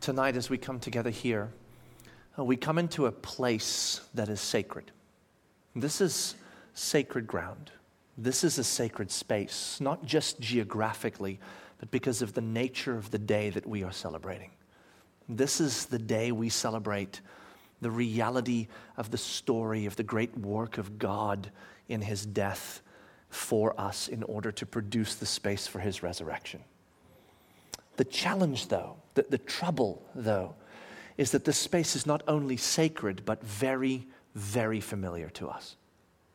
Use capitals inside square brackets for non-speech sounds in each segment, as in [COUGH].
tonight as we come together here, uh, we come into a place that is sacred. This is sacred ground. This is a sacred space, not just geographically, but because of the nature of the day that we are celebrating. This is the day we celebrate the reality of the story of the great work of God in his death for us in order to produce the space for his resurrection. The challenge, though, the, the trouble, though, is that this space is not only sacred, but very, very familiar to us.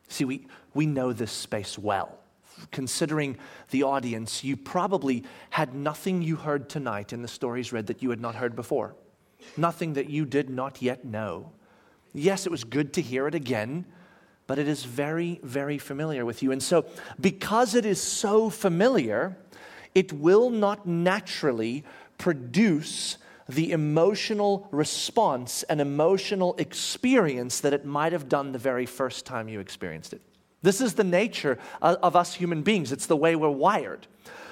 See, we, we know this space well. Considering the audience, you probably had nothing you heard tonight in the stories read that you had not heard before, nothing that you did not yet know. Yes, it was good to hear it again, but it is very, very familiar with you. And so, because it is so familiar, it will not naturally produce the emotional response and emotional experience that it might have done the very first time you experienced it. This is the nature of us human beings, it's the way we're wired.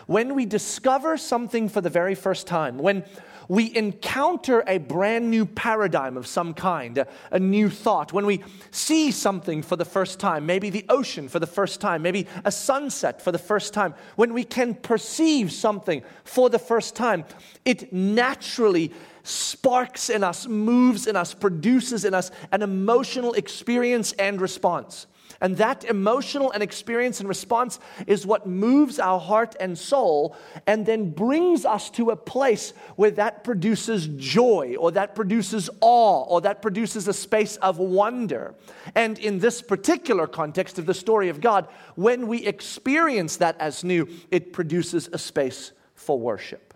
When we discover something for the very first time, when we encounter a brand new paradigm of some kind, a, a, new thought, when we see something for the first time, maybe the ocean for the first time, maybe a sunset for the first time, when we can perceive something for the first time, it naturally sparks in us, moves in us, produces in us an emotional experience and response. And that emotional and experience and response is what moves our heart and soul and then brings us to a place where that produces joy or that produces awe or that produces a space of wonder. And in this particular context of the story of God, when we experience that as new, it produces a space for worship.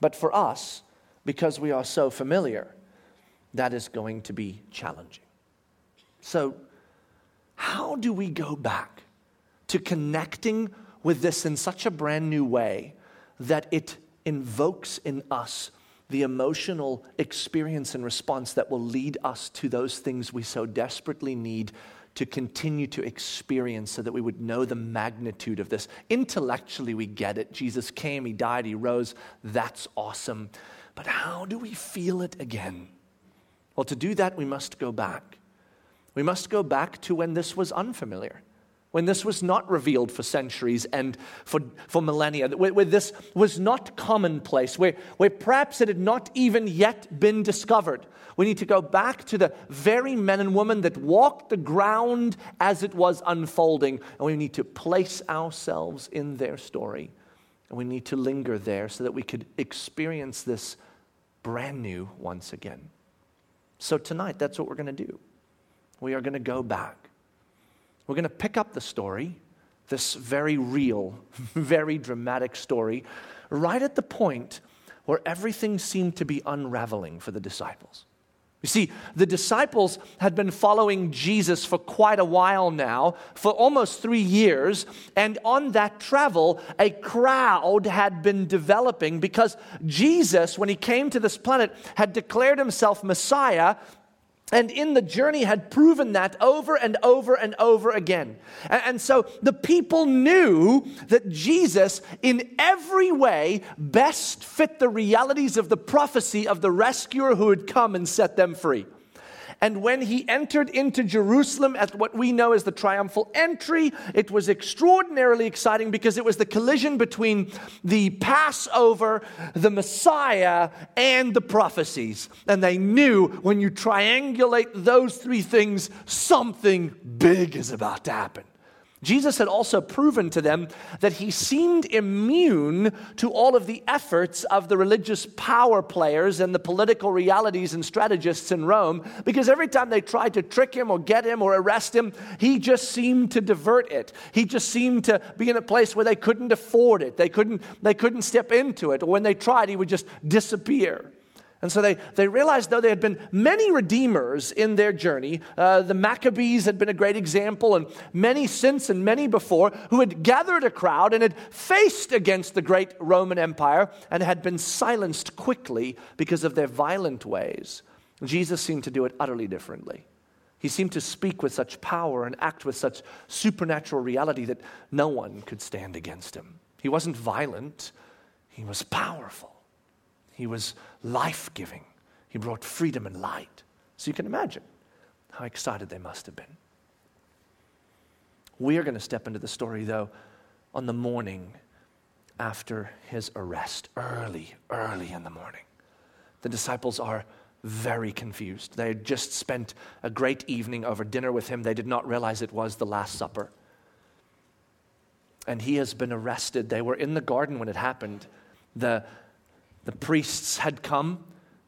But for us, because we are so familiar, that is going to be challenging. So, how do we go back to connecting with this in such a brand new way that it invokes in us the emotional experience and response that will lead us to those things we so desperately need to continue to experience so that we would know the magnitude of this. Intellectually, we get it. Jesus came, He died, He rose. That's awesome. But how do we feel it again? Well, to do that, we must go back. We must go back to when this was unfamiliar, when this was not revealed for centuries and for, for millennia, where, where this was not commonplace, where, where perhaps it had not even yet been discovered. We need to go back to the very men and women that walked the ground as it was unfolding, and we need to place ourselves in their story. And we need to linger there so that we could experience this brand new once again. So, tonight, that's what we're going to do we are going to go back. We're going to pick up the story, this very real, [LAUGHS] very dramatic story, right at the point where everything seemed to be unraveling for the disciples. You see, the disciples had been following Jesus for quite a while now, for almost three years. And on that travel, a crowd had been developing because Jesus, when he came to this planet, had declared himself Messiah and in the journey had proven that over and over and over again. And, so the people knew that Jesus, in every way, best fit the realities of the prophecy of the rescuer who had come and set them free. And when he entered into Jerusalem at what we know as the triumphal entry, it was extraordinarily exciting because it was the collision between the Passover, the Messiah, and the prophecies. And they knew when you triangulate those three things, something big is about to happen. Jesus had also proven to them that he seemed immune to all of the efforts of the religious power players and the political realities and strategists in Rome, because every time they tried to trick him or get him or arrest him, he just seemed to divert it. He just seemed to be in a place where they couldn't afford it. They couldn't, they couldn't step into it. Or when they tried, he would just disappear. And so they, they realized, though there had been many redeemers in their journey, uh, the Maccabees had been a great example, and many since and many before, who had gathered a crowd and had faced against the great Roman Empire and had been silenced quickly because of their violent ways. Jesus seemed to do it utterly differently. He seemed to speak with such power and act with such supernatural reality that no one could stand against him. He wasn't violent, he was powerful. He was life giving. He brought freedom and light. So you can imagine how excited they must have been. We are going to step into the story, though, on the morning after his arrest, early, early in the morning. The disciples are very confused. They had just spent a great evening over dinner with him. They did not realize it was the Last Supper. And he has been arrested. They were in the garden when it happened. The, the priests had come,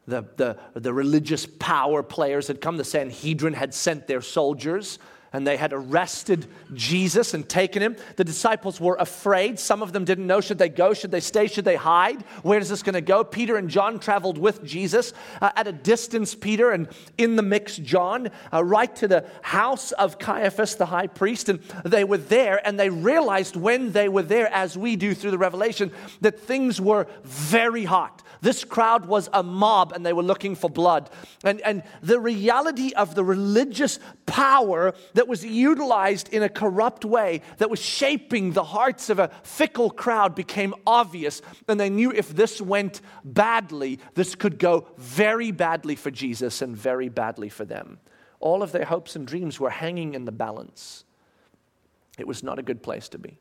the, the, the religious power players had come, the Sanhedrin had sent their soldiers and they had arrested Jesus and taken him. The disciples were afraid. Some of them didn't know should they go, should they stay, should they hide? Where is this going to go? Peter and John traveled with Jesus uh, at a distance, Peter, and in the mix, John, uh, right to the house of Caiaphas, the high priest. And they were there, and they realized when they were there, as we do through the revelation, that things were very hot. This crowd was a mob, and they were looking for blood. And, and the reality of the religious power that that was utilized in a corrupt way, that was shaping the hearts of a fickle crowd, became obvious. And they knew if this went badly, this could go very badly for Jesus and very badly for them. All of their hopes and dreams were hanging in the balance. It was not a good place to be.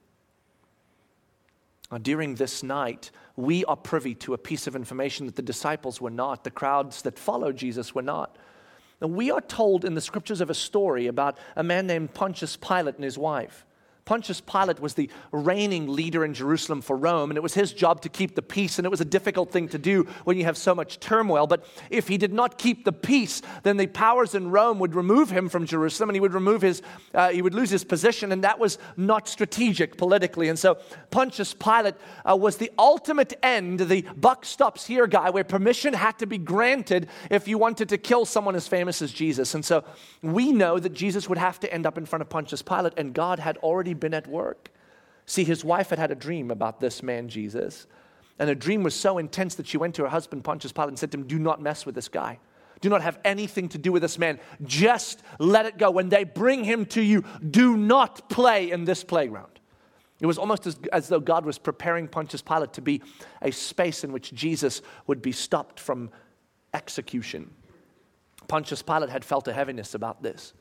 Now, during this night, we are privy to a piece of information that the disciples were not, the crowds that followed Jesus were not. Now, we are told in the scriptures of a story about a man named Pontius Pilate and his wife. Pontius Pilate was the reigning leader in Jerusalem for Rome, and it was his job to keep the peace, and it was a difficult thing to do when you have so much turmoil. But if he did not keep the peace, then the powers in Rome would remove him from Jerusalem, and he would remove his, uh, he would lose his position, and that was not strategic politically. And so Pontius Pilate uh, was the ultimate end, the buck stops here guy, where permission had to be granted if you wanted to kill someone as famous as Jesus. And so we know that Jesus would have to end up in front of Pontius Pilate, and God had already been at work. See, his wife had had a dream about this man, Jesus. And the dream was so intense that she went to her husband, Pontius Pilate, and said to him, Do not mess with this guy. Do not have anything to do with this man. Just let it go. When they bring him to you, do not play in this playground. It was almost as, as, though God was preparing Pontius Pilate to be a space in which Jesus would be stopped from execution. Pontius Pilate had felt a heaviness about this.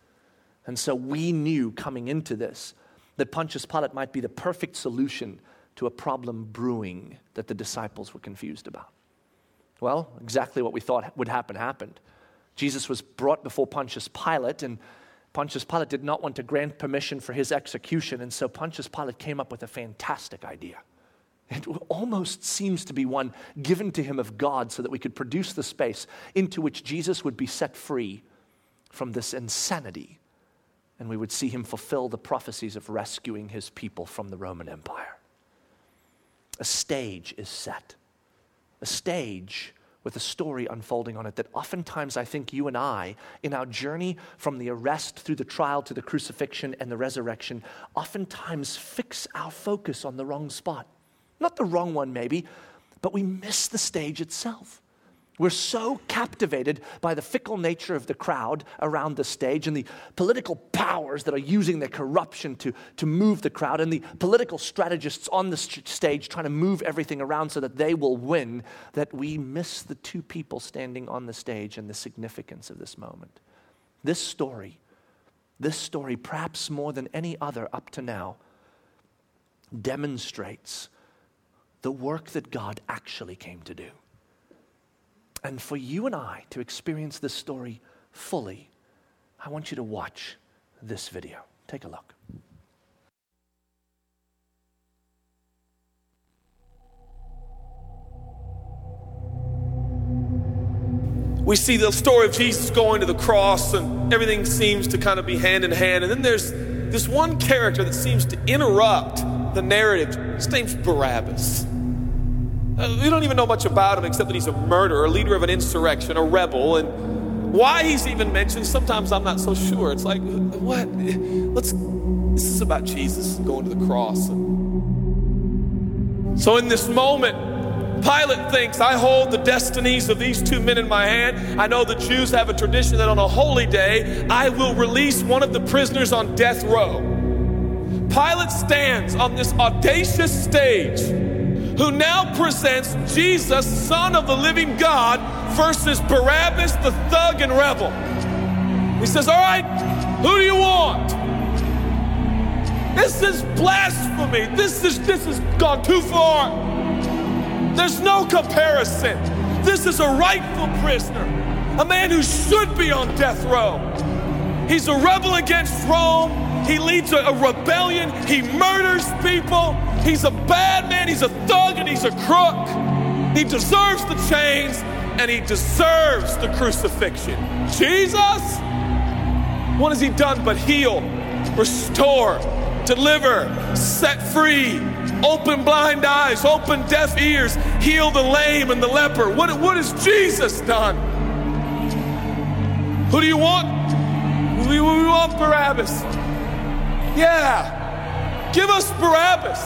And so we knew coming into this that Pontius Pilate might be the perfect solution to a problem brewing that the disciples were confused about. Well, exactly what we thought would happen happened. Jesus was brought before Pontius Pilate, and Pontius Pilate did not want to grant permission for his execution, and so Pontius Pilate came up with a fantastic idea. It almost seems to be one given to him of God so that we could produce the space into which Jesus would be set free from this insanity and we would see him fulfill the prophecies of rescuing his people from the Roman Empire. A stage is set, a stage with a story unfolding on it that oftentimes I think you and I, in our journey from the arrest through the trial to the crucifixion and the resurrection, oftentimes fix our focus on the wrong spot. Not the wrong one, maybe, but we miss the stage itself. We're so captivated by the fickle nature of the crowd around the stage and the political powers that are using their corruption to, to move the crowd and the political strategists on the stage trying to move everything around so that they will win that we miss the two people standing on the stage and the significance of this moment. This story, this story, perhaps more than any other up to now, demonstrates the work that God actually came to do. And for you and I to experience this story fully, I want you to watch this video. Take a look. We see the story of Jesus going to the cross, and everything seems to kind of be hand in hand. And then there's this one character that seems to interrupt the narrative. His name's Barabbas. Uh, we don't even know much about him except that he's a murderer, a leader of an insurrection, a rebel, and why he's even mentioned, sometimes I'm not so sure. It's like, what? Let's, this is about Jesus going to the cross. So in this moment, Pilate thinks, I hold the destinies of these two men in my hand. I know the Jews have a tradition that on a holy day, I will release one of the prisoners on death row. Pilate stands on this audacious stage who now presents Jesus, Son of the living God, versus Barabbas, the thug and rebel. He says, All right, who do you want? This is blasphemy. This is this has gone too far. There's no comparison. This is a rightful prisoner, a man who should be on death row. He's a rebel against Rome. He leads a, rebellion. He murders people. He's a bad man. He's a thug and he's a crook. He deserves the chains and he deserves the crucifixion. Jesus, what has he done but heal, restore, deliver, set free, open blind eyes, open deaf ears, heal the lame and the leper? What, what has Jesus done? Who do you want? We, we want Barabbas. Yeah, give us Barabbas.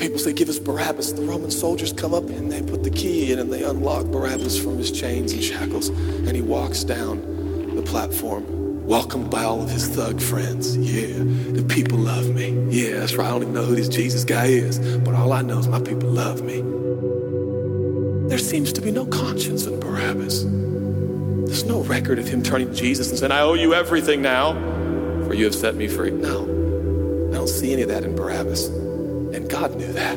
People say, Give us Barabbas. The Roman soldiers come up and they put the key in and they unlock Barabbas from his chains and shackles. And he walks down the platform, welcomed by all of his thug friends. Yeah, the people love me. Yeah, that's right. I don't even know who this Jesus guy is, but all I know is my people love me. There seems to be no conscience in Barabbas. There's no record of him turning to Jesus and saying, I owe you everything now, for you have set me free. No, I don't see any of that in Barabbas. And God knew that.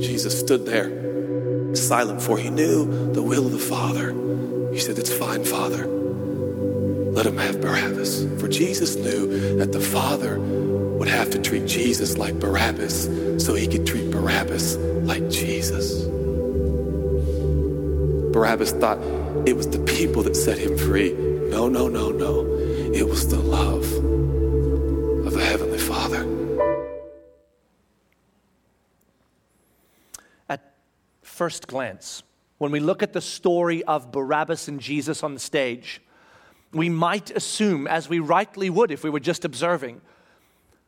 Jesus stood there, silent, for he knew the will of the Father. He said, It's fine, Father. Let him have Barabbas. For Jesus knew that the Father would have to treat Jesus like Barabbas so he could treat Barabbas like Jesus. Barabbas thought it was the people that set him free. No, no, no, no. It was the love of the Heavenly Father. At first glance, when we look at the story of Barabbas and Jesus on the stage, we might assume, as we rightly would if we were just observing,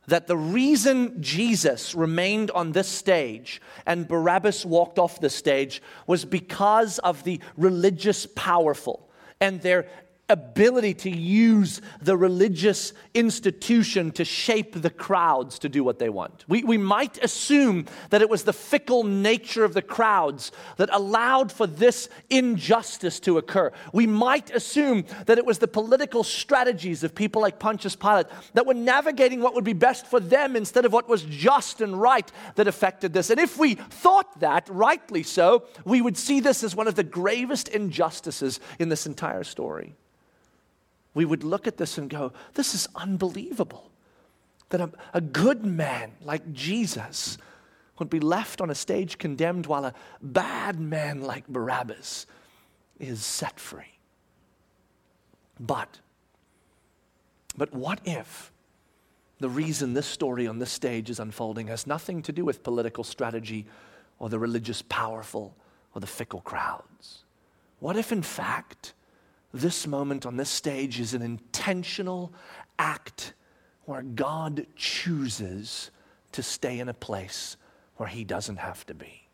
that the reason Jesus remained on this stage and Barabbas walked off the stage was because of the religious powerful and their ability to use the religious institution to shape the crowds to do what they want. We, we might assume that it was the fickle nature of the crowds that allowed for this injustice to occur. We might assume that it was the political strategies of people like Pontius Pilate that were navigating what would be best for them instead of what was just and right that affected this. And if we thought that, rightly so, we would see this as one of the gravest injustices in this entire story we would look at this and go, This is unbelievable. That a, a, good man like Jesus would be left on a stage condemned while a bad man like Barabbas is set free. But, but what if the reason this story on this stage is unfolding has nothing to do with political strategy or the religious powerful or the fickle crowds? What if, in fact, this moment on this stage is an intentional act where God chooses to stay in a place where he doesn't have to be.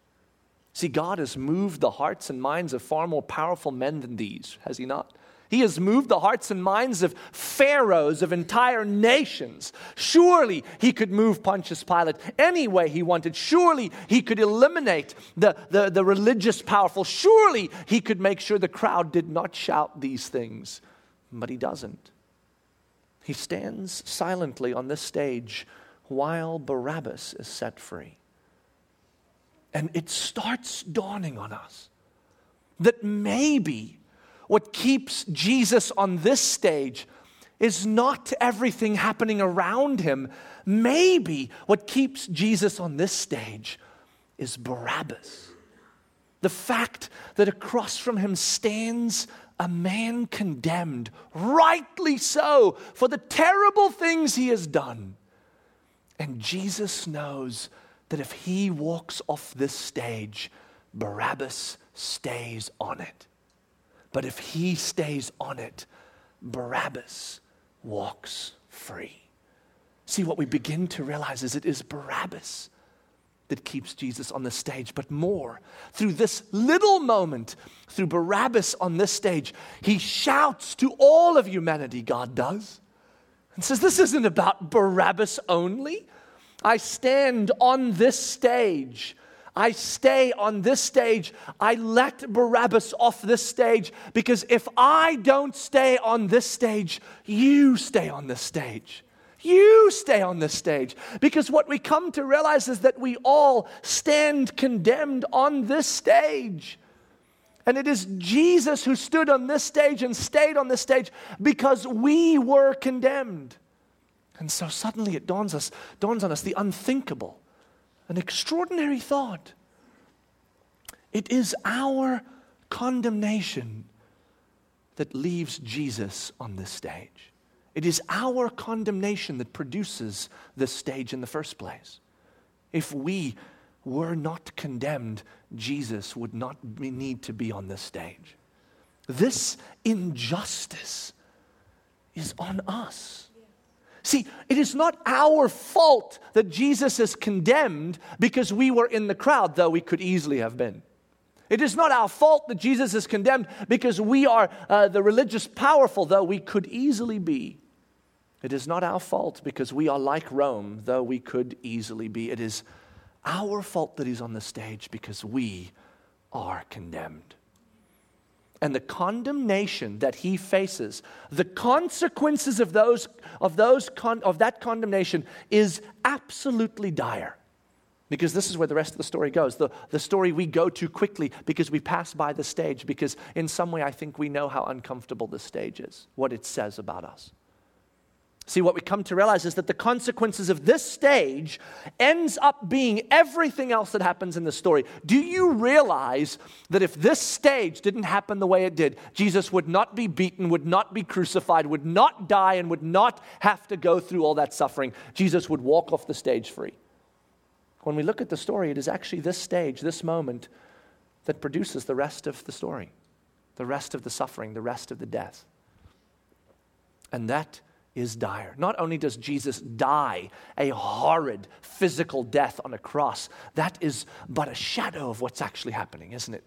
See, God has moved the hearts and minds of far more powerful men than these, has he not? He has moved the hearts and minds of pharaohs of entire nations. Surely he could move Pontius Pilate any way he wanted. Surely he could eliminate the, the, the religious powerful. Surely he could make sure the crowd did not shout these things. But he doesn't. He stands silently on this stage while Barabbas is set free. And it starts dawning on us that maybe what keeps Jesus on this stage is not everything happening around him. Maybe what keeps Jesus on this stage is Barabbas. The fact that across from him stands a man condemned, rightly so, for the terrible things he has done. And Jesus knows that if he walks off this stage, Barabbas stays on it. But if he stays on it, Barabbas walks free. See, what we begin to realize is it is Barabbas that keeps Jesus on the stage, but more. Through this little moment, through Barabbas on this stage, he shouts to all of humanity, God does, and says, This isn't about Barabbas only. I stand on this stage. I stay on this stage. I let Barabbas off this stage because if I don't stay on this stage, you stay on this stage. You stay on this stage. Because what we come to realize is that we all stand condemned on this stage. And it is Jesus who stood on this stage and stayed on this stage because we were condemned. And so suddenly it dawns, us, dawns on us the unthinkable, an extraordinary thought. It is our condemnation that leaves Jesus on this stage. It is our condemnation that produces this stage in the first place. If we were not condemned, Jesus would not be, need to be on this stage. This injustice is on us. See, it is not our fault that Jesus is condemned because we were in the crowd, though we could easily have been. It is not our fault that Jesus is condemned because we are uh, the religious powerful, though we could easily be. It is not our fault because we are like Rome, though we could easily be. It is our fault that he's on the stage because we are condemned. And the condemnation that he faces, the consequences of, those, of, those con- of that condemnation is absolutely dire. Because this is where the rest of the story goes. The, the story we go to quickly because we pass by the stage, because in some way I think we know how uncomfortable this stage is, what it says about us. See, what we come to realize is that the consequences of this stage ends up being everything else that happens in the story. Do you realize that if this stage didn't happen the way it did, Jesus would not be beaten, would not be crucified, would not die, and would not have to go through all that suffering? Jesus would walk off the stage free. When we look at the story, it is actually this stage, this moment, that produces the rest of the story, the rest of the suffering, the rest of the death. And that is dire. Not only does Jesus die a horrid physical death on a cross, that is but a shadow of what's actually happening, isn't it?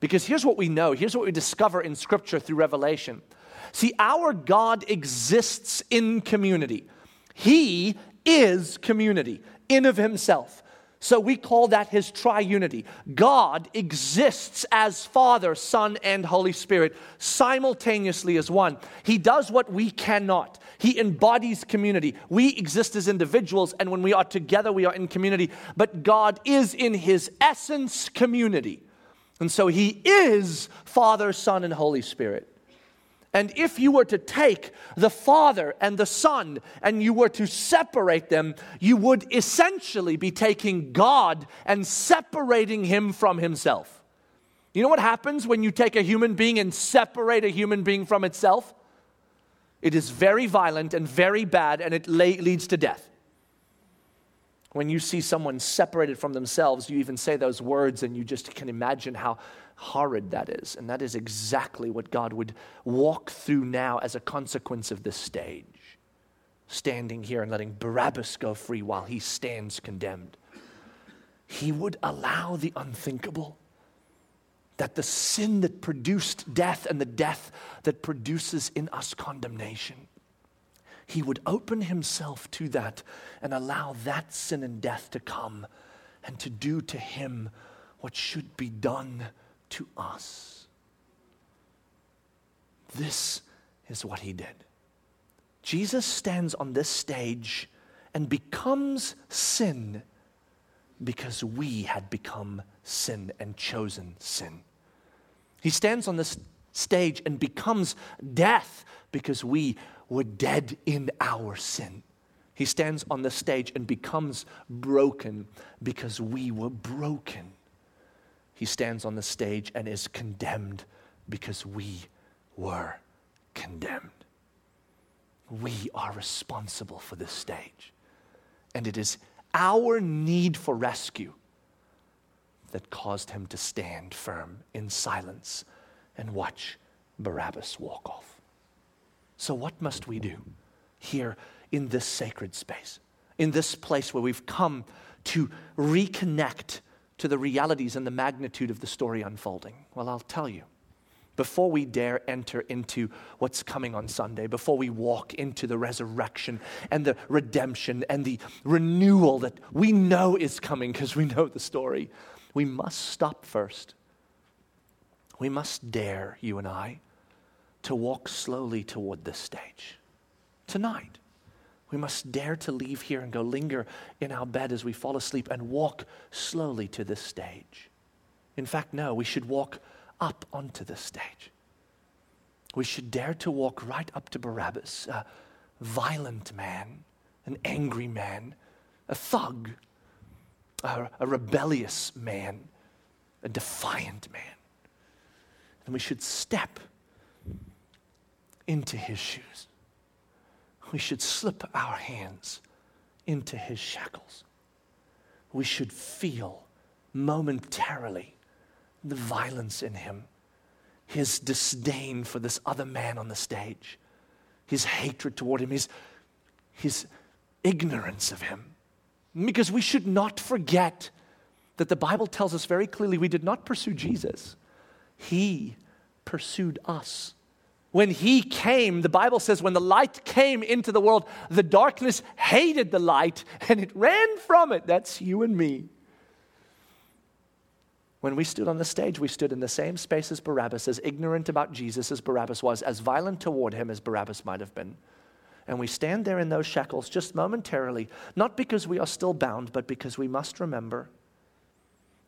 Because here's what we know, here's what we discover in Scripture through Revelation. See, our God exists in community, He is community in of Himself. So we call that his triunity. God exists as Father, Son, and Holy Spirit simultaneously as one. He does what we cannot. He embodies community. We exist as individuals, and when we are together, we are in community. But God is in his essence community. And so he is Father, Son, and Holy Spirit. And if you were to take the Father and the Son and you were to separate them, you would essentially be taking God and separating him from himself. You know what happens when you take a human being and separate a human being from itself? It is very violent and very bad, and it leads to death. When you see someone separated from themselves, you even say those words, and you just can imagine how horrid that is. And that is exactly what God would walk through now as a consequence of this stage. Standing here and letting Barabbas go free while he stands condemned. He would allow the unthinkable. That the sin that produced death and the death that produces in us condemnation, he would open himself to that and allow that sin and death to come and to do to him what should be done to us. This is what he did. Jesus stands on this stage and becomes sin because we had become sin and chosen sin. He stands on this stage and becomes death because we were dead in our sin. He stands on the stage and becomes broken because we were broken he stands on the stage and is condemned because we were condemned. We are responsible for this stage. And it is our need for rescue that caused him to stand firm in silence and watch Barabbas walk off. So, what must we do here in this sacred space, in this place where we've come to reconnect to the realities and the magnitude of the story unfolding? Well, I'll tell you. Before we dare enter into what's coming on Sunday, before we walk into the resurrection and the redemption and the renewal that we know is coming because we know the story, we must stop first. We must dare, you and I, to walk slowly toward this stage. Tonight, we must dare to leave here and go linger in our bed as we fall asleep and walk slowly to this stage. In fact, no, we should walk up onto this stage. We should dare to walk right up to Barabbas, a violent man, an angry man, a thug, a, a rebellious man, a defiant man. And we should step into his shoes. We should slip our hands into his shackles. We should feel momentarily the violence in him, his disdain for this other man on the stage, his hatred toward him, his, his ignorance of him. Because we should not forget that the Bible tells us very clearly we did not pursue Jesus, He pursued us. When He came, the Bible says, when the light came into the world, the darkness hated the light [LAUGHS] and it ran from it. That's you and me. When we stood on the stage, we stood in the same space as Barabbas, as ignorant about Jesus as Barabbas was, as violent toward him as Barabbas might have been. And we stand there in those shackles just momentarily, not because we are still bound, but because we must remember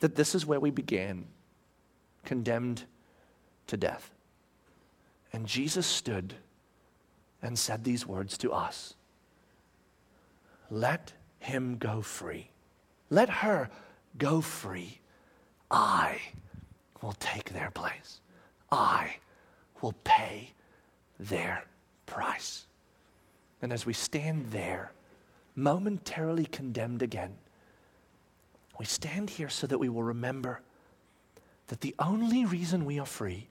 that this is where we began, condemned to death. And Jesus stood and said these words to us Let him go free. Let her go free I will take their place. I will pay their price. And as we stand there, momentarily condemned again, we stand here so that we will remember that the only reason we are free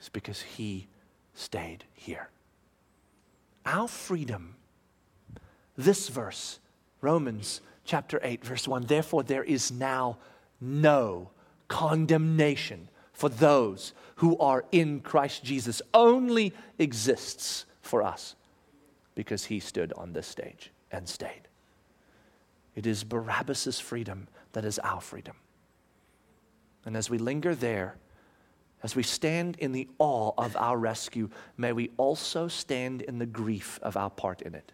is because He stayed here. Our freedom, this verse, Romans chapter 8, verse 1, therefore there is now no condemnation for those who are in Christ Jesus only exists for us because he stood on this stage and stayed. It is Barabbas' freedom that is our freedom. And as we linger there, as we stand in the awe of our rescue, may we also stand in the grief of our part in it.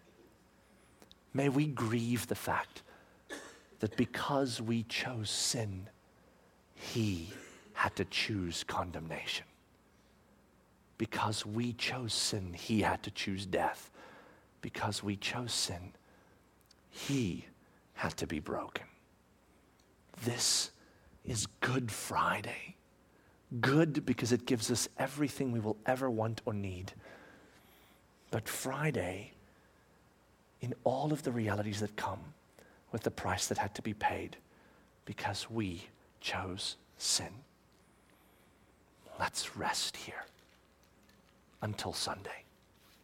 May we grieve the fact that because we chose sin, he had to choose condemnation. Because we chose sin, he had to choose death. Because we chose sin, he had to be broken. This is Good Friday. Good because it gives us everything we will ever want or need. But Friday, in all of the realities that come with the price that had to be paid, because we chose sin. Let's rest here until Sunday.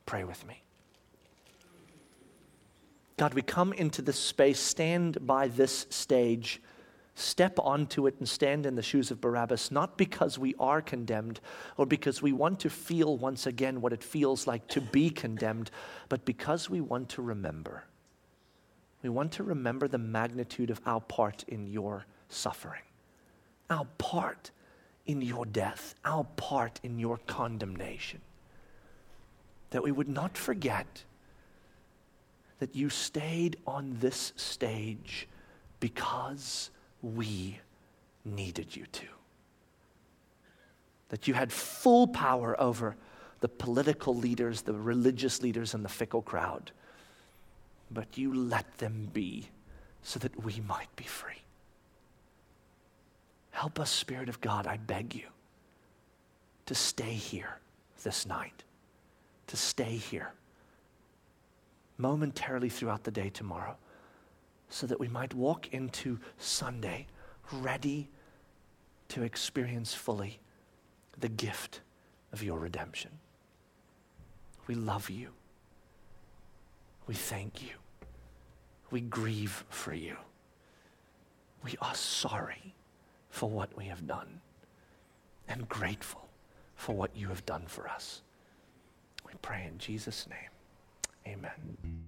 Pray with me. God, we come into this space, stand by this stage, step onto it, and stand in the shoes of Barabbas, not because we are condemned or because we want to feel once again what it feels like to be condemned, but because we want to remember. We want to remember the magnitude of our part in your suffering our part in your death, our part in your condemnation. That we would not forget that you stayed on this stage because we needed you to. That you had full power over the political leaders, the religious leaders, and the fickle crowd. But you let them be so that we might be free. Help us, Spirit of God, I beg you, to stay here this night, to stay here momentarily throughout the day tomorrow, so that we might walk into Sunday ready to experience fully the gift of your redemption. We love you. We thank you. We grieve for you. We are sorry for what we have done and grateful for what you have done for us. We pray in Jesus' name. Amen.